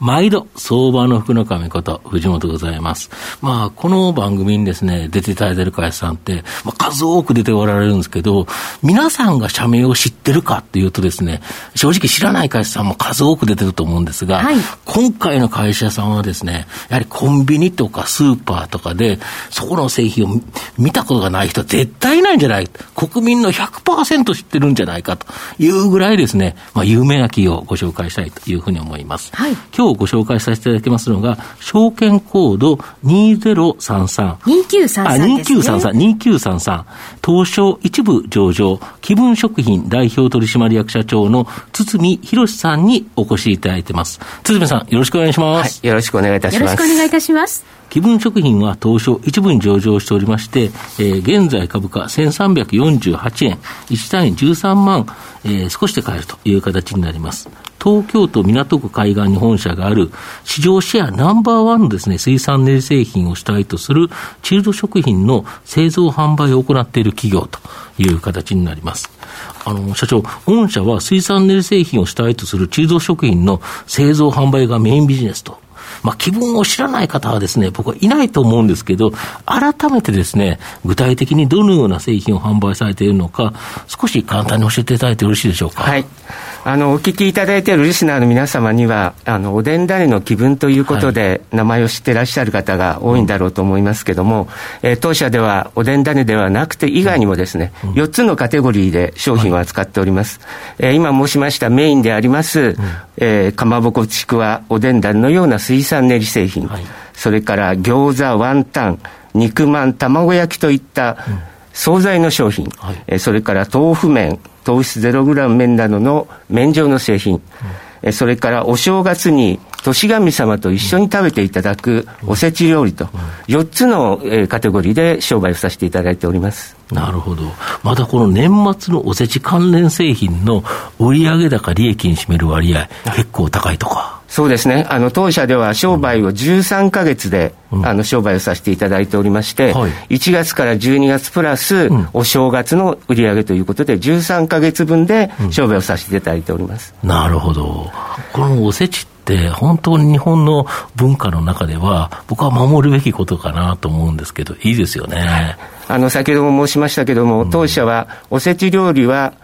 毎度、相場の福の神こと、藤本でございます。まあ、この番組にですね、出ていただいてる会社さんって、まあ、数多く出ておられるんですけど、皆さんが社名を知ってるかっていうとですね、正直知らない会社さんも数多く出てると思うんですが、はい、今回の会社さんはですね、やはりコンビニとかスーパーとかで、そこの製品を見たことがない人絶対いないんじゃない国民の100%知ってるんじゃないかというぐらいですね、まあ、有名な企業をご紹介したいというふうに思います。はい、今日ご紹介させていただきますのが、証券コード2033。2933、ね。2933、2933。東証一部上場、気分食品代表取締役社長の堤博さんにお越しいただいてます。堤さん、よろしくお願いします。はい、よろしくお願いいたします。よろしくお願いいたします。気分食品は東証一部に上場しておりまして、えー、現在株価1348円、1単位13万、えー、少しで買えるという形になります。東京都港区海岸に本社がある市場シェアナンバーワンのですね、水産年製品を主体とするチルド食品の製造販売を行っている企業という形になります。あの、社長、御社は水産年製品を主体とするチルド食品の製造販売がメインビジネスとまあ、気分を知らない方はですね、僕はいないと思うんですけど、改めてですね、具体的にどのような製品を販売されているのか、少し簡単に教えていただいてよろしいでしょうか？はい。あの、お聞きいただいているリスナーの皆様には、あの、おでん種の気分ということで、名前を知ってらっしゃる方が多いんだろうと思いますけども、うん、えー、当社では、おでん種ではなくて、以外にもですね、うん、4つのカテゴリーで商品を扱っております。はい、えー、今申しましたメインであります、うん、えー、かまぼこちくわ、おでん種のような水産練り製品、はい、それから餃子、ワンタン、肉まん、卵焼きといった、惣菜の商品、はい、えそれから豆腐麺、糖質ゼログラム麺などの麺状の製品、うん、それからお正月に年神様と一緒に食べていただくおせち料理と、4つのカテゴリーで商売をさせていただいております。なるほど。またこの年末のおせち関連製品の売上高利益に占める割合、結構高いとか。そうですね。あの、当社では商売を13か月で、うん、あの、商売をさせていただいておりまして、はい、1月から12月プラス、うん、お正月の売上ということで、13か月分で商売をさせていただいております。うん、なるほど。このおせち本当に日本の文化の中では僕は守るべきことかなと思うんですけどいいですよね。あの先ほども申しましたけども、当社はおせち料理は、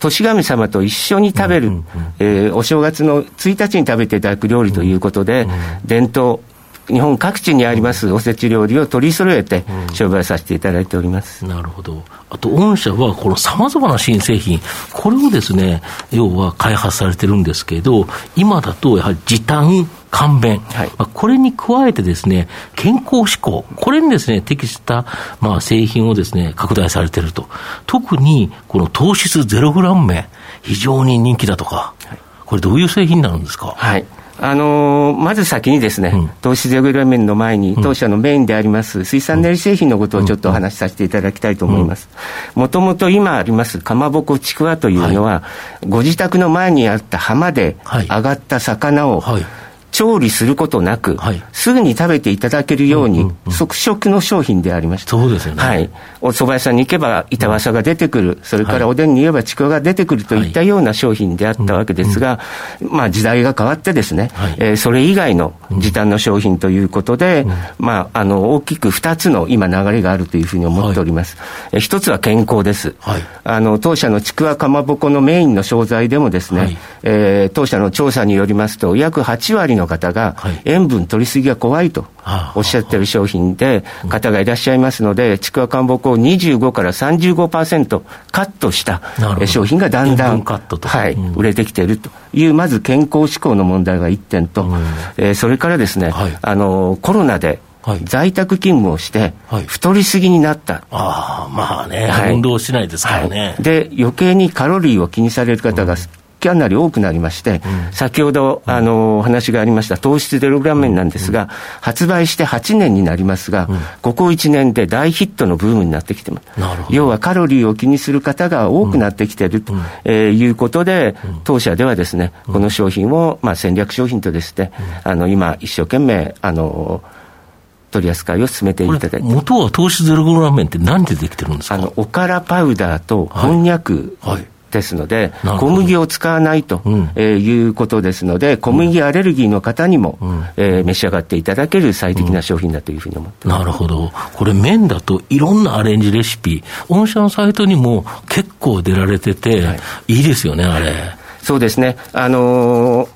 年神様と一緒に食べる、えー、お正月の1日に食べていただく料理ということで、伝統日本各地にありますおせち料理を取り揃えて商売させていただいております、うん、なるほど、あと御社はこのさまざまな新製品、これをですね、要は開発されてるんですけど、今だとやはり時短、簡便、はい、これに加えてですね、健康志向、これにですね、適した、まあ、製品をですね、拡大されていると。特に、この糖質ゼログラム麺、非常に人気だとか、これどういう製品になるんですか？はい。あのー、まず先にですね、うん、投資ゼログラム麺の前に、当社のメインであります水産練り製品のことをちょっとお話しさせていただきたいと思います。もともと今ありますかまぼこちくわというのは、はい、ご自宅の前にあった浜で上がった魚を、はい調理することなく、はい、すぐに食べていただけるように、即食の商品でありました。そうですよね。はい。お蕎麦屋さんに行けば板わさが出てくる、それからおでんに言えばちくわが出てくるといったような商品であったわけですが、まあ時代が変わってですね、はい、えー、それ以外の時短の商品ということで、まあ、あの、大きく2つの今流れがあるというふうに思っております。はい、一つは健康です。はい、あの、当社のちくわかまぼこのメインの商材でもですね、はい、えー、当社の調査によりますと、約8割の方が塩分取りすぎが怖いとおっしゃってる商品で方がいらっしゃいますので、ちくわかんぼこを25から35%カットした商品がだんだん、はい、売れてきているという、まず健康志向の問題が1点と、えー、それからですね、はい、あのコロナで在宅勤務をして、太りすぎになった。はい、ああ、まあね、はい、運動しないですからね、はい、で、余計にカロリーを気にされる方がかなり多くなりまして、うん、先ほど、あの、お話がありました糖質ゼログラム麺なんですが、うん、発売して8年になりますが、うん、ここ1年で大ヒットのブームになってきてます。要はカロリーを気にする方が多くなってきていると、えー、いうことで、当社ではですね、この商品を、まあ、戦略商品とですね、あの、今、一生懸命、あの、取り扱いを進めていただいて。元は糖質ゼログラム麺って何でできてるんですか？あのおからパウダーとこんにゃく、はい、はいですので、小麦を使わないと、うん。えー、いうことですので、小麦アレルギーの方にも、うん、えー、召し上がっていただける最適な商品だというふうに思ってなるほど、これ、麺だといろんなアレンジレシピ、御社のサイトにも結構出られてて、はい、いいですよね、あれ。そうですね、あのー、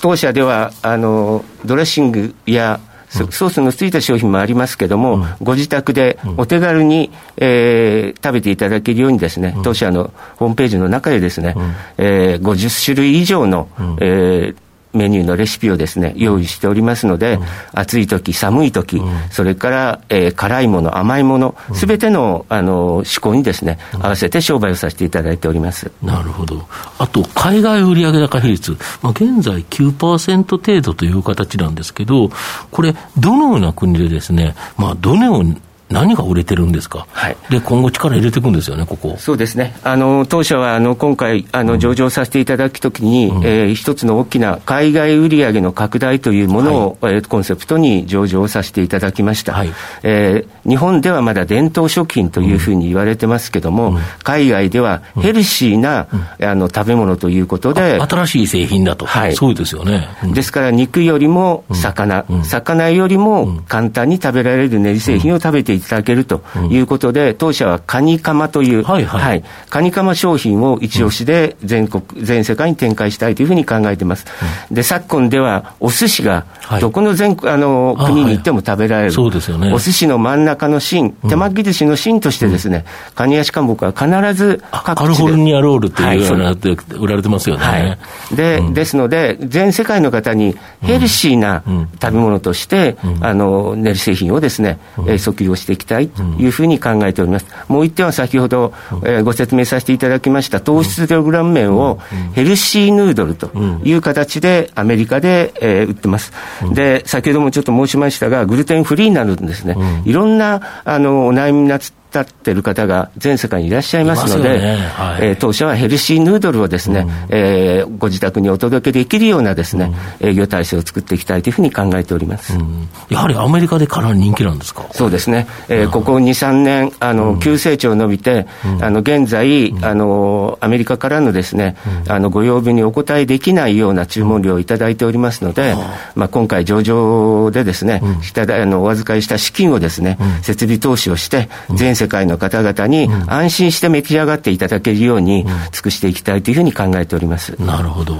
当社ではあのドレッシングやソースのついた商品もありますけども、うん、ご自宅でお手軽に、えー、食べていただけるようにですね、当社のホームページの中でですね、うん、えー、50種類以上の、うん、えーメニューのレシピをですね、用意しておりますので、うん、暑い時、寒い時、うん、それから、えー、辛いもの、甘いもの、すべての、あの、思考にですね、合わせて商売をさせていただいております。なるほど。あと、海外売上高比率、まあ、現在9%程度という形なんですけど、これ、どのような国でですね、まあ、どのように何が売れてるんですか、はい、で今後、力入れていくんですよね、ここ。そうですね、あの当社はあの今回あの、上場させていただくときに、うん、えー、一つの大きな海外売上の拡大というものを、はい、コンセプトに上場させていただきました、はい、えー、日本ではまだ伝統食品というふうに言われてますけども、うん、海外ではヘルシーな、うん、あの食べ物ということで、新しい製品だと、はい、そうですよね、ですから肉よりも魚、魚よりも簡単に食べられる練り製品を食べていただけるということで、うん、当社はカニカマという、はいはい、はい、カニカマ商品を一押しで全国、うん、全世界に展開したいというふうに考えています。うん、で、昨今では、お寿司が、どこの全、はい、あの国に行っても食べられる、そうですよね、お寿司の真ん中の芯、手巻き寿司の芯としてですね、カニ足かんぼくは必ず各地で。カルフォルニアロールっていうような、売られてますよね。はい、で、ですので、全世界の方にヘルシーな食べ物として、あの、練り製品をですね、え訴求をしていきたいというふうに考えております。もう一点は先ほど、えー、ご説明させていただきました糖質ゼログラム麺をヘルシーヌードルという形でアメリカで、えー、売ってます。で、先ほどもちょっと申しましたが、グルテンフリーなどですね、いろんなあのお悩みになって立ってる方が全世界にいらっしゃいますので、ね。はい、えー、当社はヘルシーヌードルをですね、うん、えー、ご自宅にお届けできるようなですね、うん、営業体制を作っていきたいというふうに考えております。うん、やはりアメリカでかなり人気なんですか？そうですね。えー、ここ2、3年、あの、急成長伸びて、あの、現在、あの、アメリカからのですね、あの、ご要望にお答えできないような注文量をいただいておりますので、まあ、今回上場でですね、うん、あの、お預かりした資金をですね、設備投資をして、全世界の方々に安心して召し上がっていただけるように尽くしていきたいというふうに考えております。なるほど。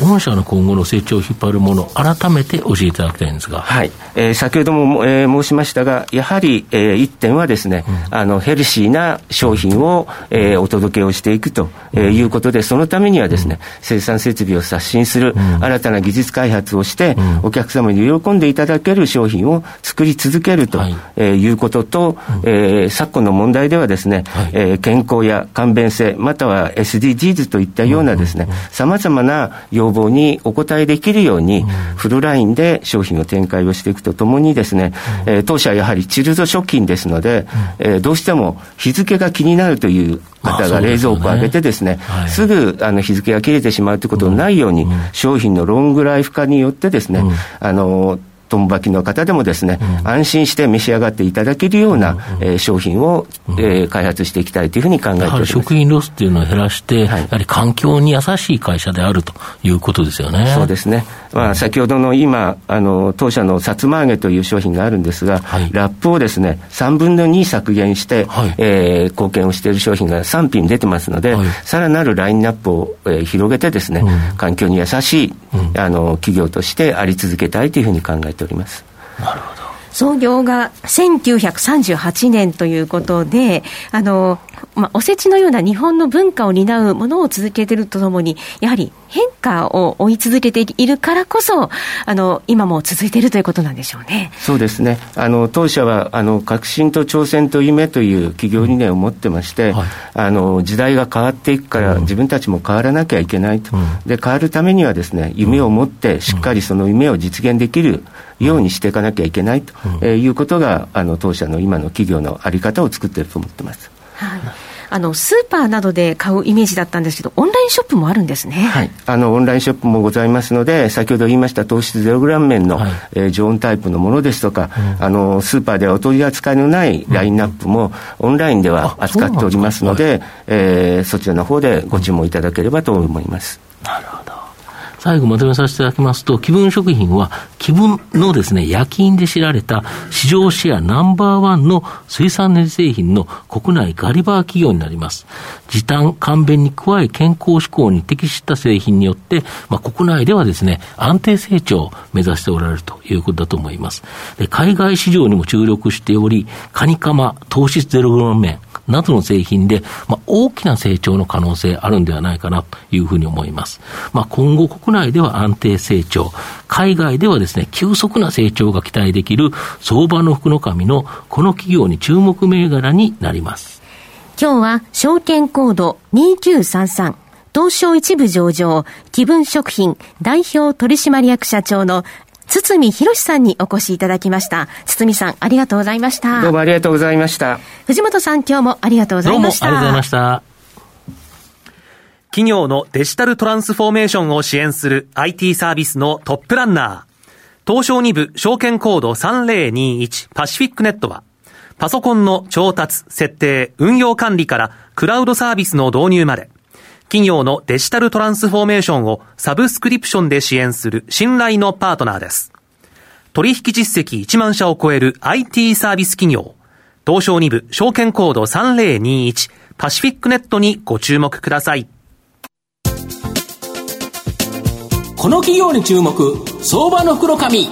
御社の今後の成長を引っ張るもの、改めて教えていただきたいんですが。はい。えー、先ほども、えー、申しましたが、やはり、えー、一点はですね、うん、あの、ヘルシーな商品を、えー、お届けをしていくと、えー、いうことで、そのためにはですね、生産設備を刷新する、新たな技術開発をして、お客様に喜んでいただける商品を作り続けると、はい、えー、いうことと、えー、昨今の問題ではですね、はい、えー、健康や簡便性、または SDGs といったようなですね、さまざまな要望にお応えできるように、フルラインで商品を展開をしていくとともにですね、えー、当社はやはりチルド食品ですので、えー、どうしても日付が気になるという方が冷蔵庫を開けてですね、すねはい、すぐあの日付が切れてしまうということのないように、商品のロングライフ化によってですね、あの共働きの方でもですね、うん、安心して召し上がっていただけるような、うん、えー、商品を、うん、えー、開発していきたいというふうに考えております。食品ロスっていうのを減らして、はい、やはり環境に優しい会社であるということですよね。そうですね。まあ、先ほどの今、あの、当社のさつま揚げという商品があるんですが、はい、ラップをですね、3分の2削減して、はい、えー、貢献をしている商品が3品出てますので、はい、さらなるラインナップを、えー、広げてですね、環境に優しい、あの、企業としてあり続けたいというふうに考えております。なるほど創業が1938年ということで、あの、まあ、おせちのような日本の文化を担うものを続けているとともに、やはり変化を追い続けているからこそ、あの、今も続いているということなんでしょうね。そうですね。あの、当社は、あの、革新と挑戦と夢という企業理念を持ってまして、はい、あの、時代が変わっていくから、自分たちも変わらなきゃいけないと。うん、で、変わるためにはですね、夢を持って、しっかりその夢を実現できるようにしていかなきゃいけないと、えいうことが、あの、当社の今の企業の在り方を作っていると思ってます。はいあのスーパーなどで買うイメージだったんですけど、オンラインショップもあるんですね、はい、あのオンラインショップもございますので、先ほど言いました糖質ゼログラム麺の、はい、えー、常温タイプのものですとか、うん、あのスーパーではお取り扱いのないラインナップも、オンラインでは扱っておりますので、でえー、そちらの方でご注文いただければと思います。なるほど最後まとめさせていただきますと、気分食品は、気分のですね、夜勤で知られた市場シェアナンバーワンの水産ネジ製品の国内ガリバー企業になります。時短、簡便に加え健康志向に適した製品によって、まあ、国内ではですね、安定成長を目指しておられるということだと思います。で海外市場にも注力しており、カニカマ、糖質ゼログラム麺、などの製品で、まあ、大きな成長の可能性あるんではないかなというふうに思います。まあ、今後国内では安定成長、海外ではですね、急速な成長が期待できる相場の福の神のこの企業に注目銘柄になります。今日は証券コード2933東証一部上場、気分食品代表取締役社長の堤博さんにお越しいただきました。堤さん、ありがとうございました。どうもありがとうございました。藤本さん、今日もありがとうございました。どうもありがとうございました。企業のデジタルトランスフォーメーションを支援する IT サービスのトップランナー。東証2部証券コード3021パシフィックネットは、パソコンの調達、設定、運用管理からクラウドサービスの導入まで、企業のデジタルトランスフォーメーションをサブスクリプションで支援する信頼のパートナーです。取引実績1万社を超える IT サービス企業、東証2部証券コード3021パシフィックネットにご注目ください。この企業に注目、相場の袋紙。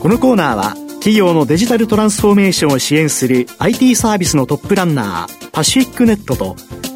このコーナーは企業のデジタルトランスフォーメーションを支援する IT サービスのトップランナーパシフィックネットと